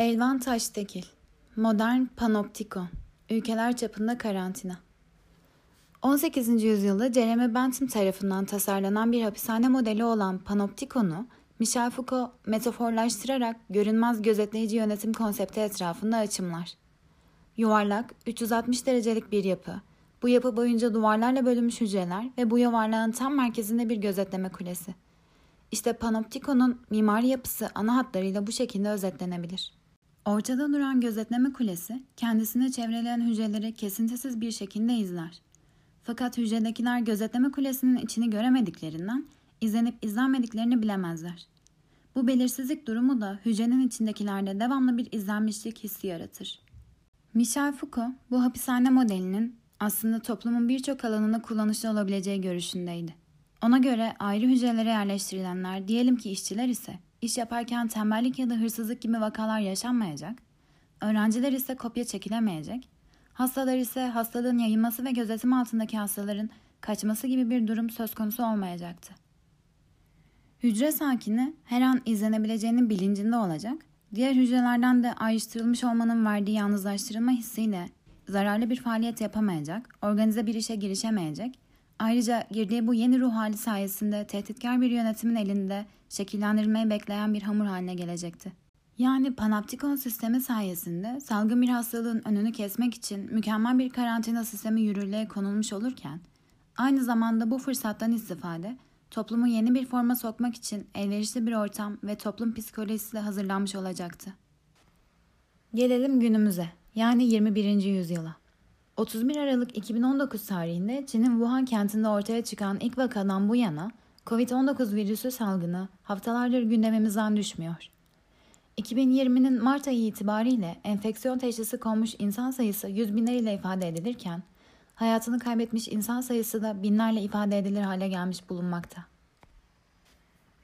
Elvan Taştekil Modern Panoptikon Ülkeler çapında karantina 18. yüzyılda Jeremy Bentham tarafından tasarlanan bir hapishane modeli olan panoptikonu, Michel Foucault metaforlaştırarak görünmez gözetleyici yönetim konsepti etrafında açımlar. Yuvarlak, 360 derecelik bir yapı. Bu yapı boyunca duvarlarla bölünmüş hücreler ve bu yuvarlağın tam merkezinde bir gözetleme kulesi. İşte panoptikonun mimari yapısı ana hatlarıyla bu şekilde özetlenebilir. Ortada duran gözetleme kulesi kendisini çevreleyen hücreleri kesintisiz bir şekilde izler. Fakat hücredekiler gözetleme kulesinin içini göremediklerinden izlenip izlenmediklerini bilemezler. Bu belirsizlik durumu da hücrenin içindekilerde devamlı bir izlenmişlik hissi yaratır. Michel Foucault bu hapishane modelinin aslında toplumun birçok alanında kullanışlı olabileceği görüşündeydi. Ona göre ayrı hücrelere yerleştirilenler, diyelim ki işçiler ise iş yaparken tembellik ya da hırsızlık gibi vakalar yaşanmayacak, öğrenciler ise kopya çekilemeyecek, hastalar ise hastalığın yayılması ve gözetim altındaki hastaların kaçması gibi bir durum söz konusu olmayacaktı. Hücre sakini her an izlenebileceğinin bilincinde olacak, diğer hücrelerden de ayrıştırılmış olmanın verdiği yalnızlaştırılma hissiyle zararlı bir faaliyet yapamayacak, organize bir işe girişemeyecek, ayrıca girdiği bu yeni ruh hali sayesinde tehditkar bir yönetimin elinde şekillendirilmeyi bekleyen bir hamur haline gelecekti. Yani panoptikon sistemi sayesinde salgın bir hastalığın önünü kesmek için mükemmel bir karantina sistemi yürürlüğe konulmuş olurken, aynı zamanda bu fırsattan istifade, toplumu yeni bir forma sokmak için elverişli bir ortam ve toplum psikolojisiyle hazırlanmış olacaktı. Gelelim günümüze, yani 21. yüzyıla. 31 Aralık 2019 tarihinde Çin'in Wuhan kentinde ortaya çıkan ilk vakadan bu yana COVID-19 virüsü salgını haftalardır gündemimizden düşmüyor. 2020'nin Mart ayı itibariyle enfeksiyon teşhisi konmuş insan sayısı 100 binleriyle ifade edilirken, hayatını kaybetmiş insan sayısı da binlerle ifade edilir hale gelmiş bulunmakta.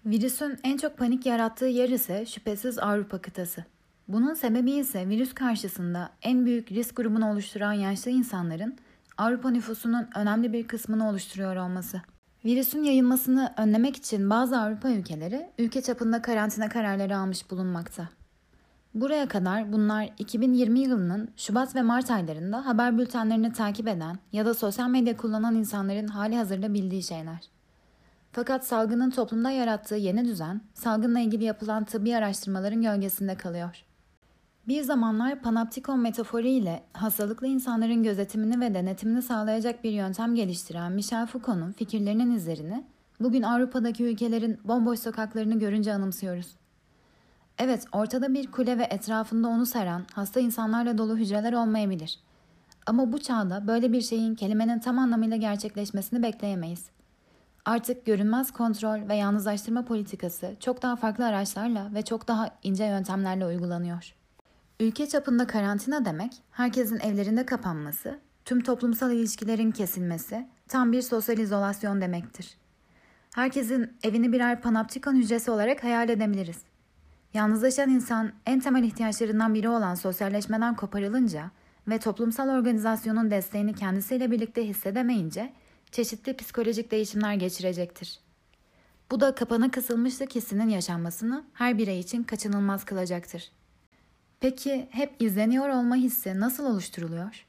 Virüsün en çok panik yarattığı yer ise şüphesiz Avrupa kıtası. Bunun sebebi ise virüs karşısında en büyük risk grubunu oluşturan yaşlı insanların Avrupa nüfusunun önemli bir kısmını oluşturuyor olması. Virüsün yayılmasını önlemek için bazı Avrupa ülkeleri ülke çapında karantina kararları almış bulunmakta. Buraya kadar bunlar 2020 yılının Şubat ve Mart aylarında haber bültenlerini takip eden ya da sosyal medya kullanan insanların hali hazırda bildiği şeyler. Fakat salgının toplumda yarattığı yeni düzen, salgınla ilgili yapılan tıbbi araştırmaların gölgesinde kalıyor. Bir zamanlar panoptikon metaforu ile hastalıklı insanların gözetimini ve denetimini sağlayacak bir yöntem geliştiren Michel Foucault'un fikirlerinin izlerini bugün Avrupa'daki ülkelerin bomboş sokaklarını görünce anımsıyoruz. Evet, ortada bir kule ve etrafında onu saran hasta insanlarla dolu hücreler olmayabilir. Ama bu çağda böyle bir şeyin kelimenin tam anlamıyla gerçekleşmesini bekleyemeyiz. Artık görünmez kontrol ve yalnızlaştırma politikası çok daha farklı araçlarla ve çok daha ince yöntemlerle uygulanıyor. Ülke çapında karantina demek, herkesin evlerinde kapanması, tüm toplumsal ilişkilerin kesilmesi, tam bir sosyal izolasyon demektir. Herkesin evini birer panoptikon hücresi olarak hayal edebiliriz. Yalnızlaşan insan en temel ihtiyaçlarından biri olan sosyalleşmeden koparılınca ve toplumsal organizasyonun desteğini kendisiyle birlikte hissedemeyince çeşitli psikolojik değişimler geçirecektir. Bu da kapana kısılmışlık hissinin yaşanmasını her birey için kaçınılmaz kılacaktır. Peki hep izleniyor olma hissi nasıl oluşturuluyor?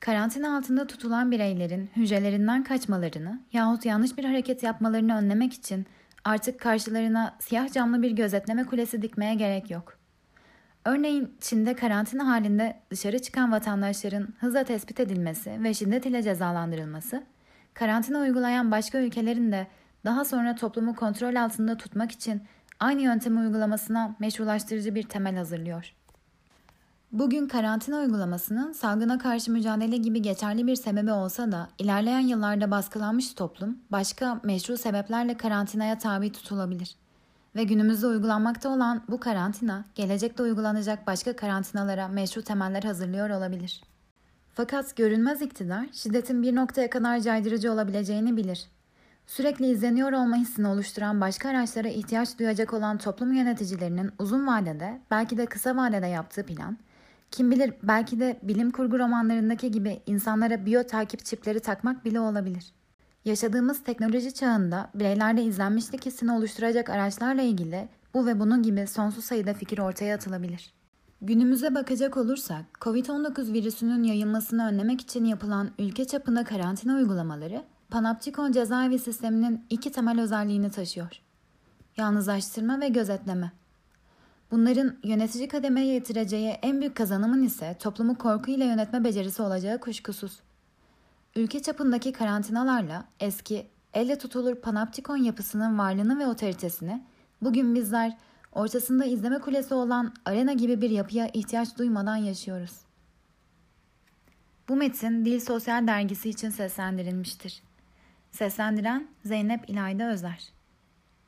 Karantina altında tutulan bireylerin hücrelerinden kaçmalarını yahut yanlış bir hareket yapmalarını önlemek için artık karşılarına siyah camlı bir gözetleme kulesi dikmeye gerek yok. Örneğin Çin'de karantina halinde dışarı çıkan vatandaşların hızla tespit edilmesi ve şiddet ile cezalandırılması, karantina uygulayan başka ülkelerin de daha sonra toplumu kontrol altında tutmak için aynı yöntemi uygulamasına meşrulaştırıcı bir temel hazırlıyor. Bugün karantina uygulamasının salgına karşı mücadele gibi geçerli bir sebebi olsa da ilerleyen yıllarda baskılanmış toplum başka meşru sebeplerle karantinaya tabi tutulabilir. Ve günümüzde uygulanmakta olan bu karantina gelecekte uygulanacak başka karantinalara meşru temeller hazırlıyor olabilir. Fakat görünmez iktidar şiddetin bir noktaya kadar caydırıcı olabileceğini bilir. Sürekli izleniyor olma hissini oluşturan başka araçlara ihtiyaç duyacak olan toplum yöneticilerinin uzun vadede belki de kısa vadede yaptığı plan kim bilir belki de bilim kurgu romanlarındaki gibi insanlara biyo takip çipleri takmak bile olabilir. Yaşadığımız teknoloji çağında bireylerde izlenmişlik hissini oluşturacak araçlarla ilgili bu ve bunun gibi sonsuz sayıda fikir ortaya atılabilir. Günümüze bakacak olursak, COVID-19 virüsünün yayılmasını önlemek için yapılan ülke çapında karantina uygulamaları, Panoptikon cezaevi sisteminin iki temel özelliğini taşıyor. Yalnızlaştırma ve gözetleme. Bunların yönetici kademeye getireceği en büyük kazanımın ise toplumu korkuyla yönetme becerisi olacağı kuşkusuz. Ülke çapındaki karantinalarla eski, elle tutulur panoptikon yapısının varlığını ve otoritesini bugün bizler ortasında izleme kulesi olan arena gibi bir yapıya ihtiyaç duymadan yaşıyoruz. Bu metin Dil Sosyal Dergisi için seslendirilmiştir. Seslendiren Zeynep İlayda Özer